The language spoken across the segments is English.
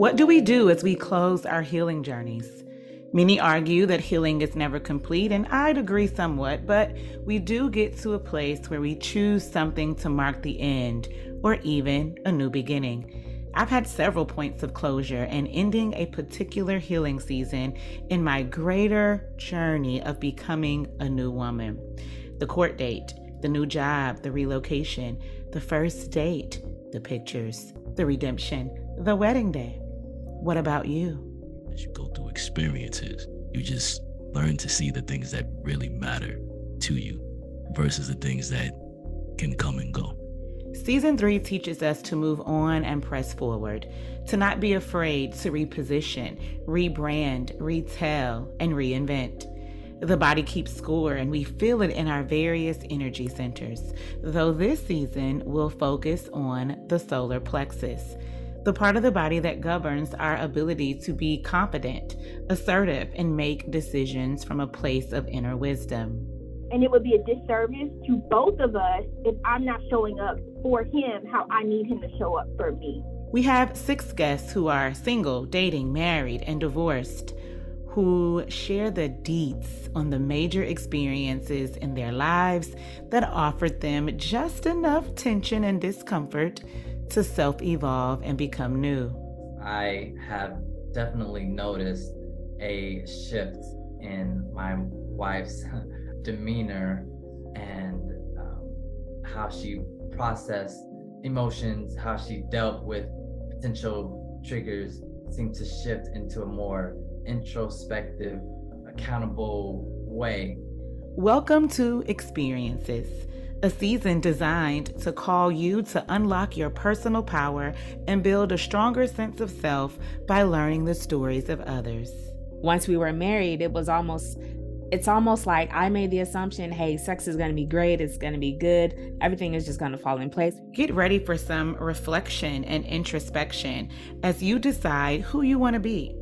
What do we do as we close our healing journeys? Many argue that healing is never complete, and I'd agree somewhat, but we do get to a place where we choose something to mark the end or even a new beginning. I've had several points of closure and ending a particular healing season in my greater journey of becoming a new woman. The court date, the new job, the relocation, the first date, the pictures, the redemption, the wedding day. What about you? as you go through experiences, you just learn to see the things that really matter to you versus the things that can come and go. Season three teaches us to move on and press forward, to not be afraid to reposition, rebrand, retell, and reinvent. The body keeps score and we feel it in our various energy centers, though this season will focus on the solar plexus the part of the body that governs our ability to be confident, assertive, and make decisions from a place of inner wisdom. And it would be a disservice to both of us if I'm not showing up for him how I need him to show up for me. We have six guests who are single, dating, married, and divorced who share the deets on the major experiences in their lives that offered them just enough tension and discomfort to self evolve and become new? I have definitely noticed a shift in my wife's demeanor and um, how she processed emotions, how she dealt with potential triggers seemed to shift into a more introspective, accountable way. Welcome to Experiences a season designed to call you to unlock your personal power and build a stronger sense of self by learning the stories of others. Once we were married, it was almost it's almost like I made the assumption, hey, sex is going to be great, it's going to be good, everything is just going to fall in place. Get ready for some reflection and introspection as you decide who you want to be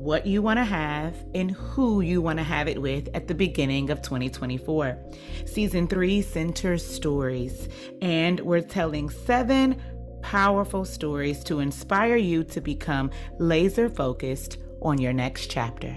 what you want to have and who you want to have it with at the beginning of 2024. Season three centers stories, and we're telling seven powerful stories to inspire you to become laser focused on your next chapter.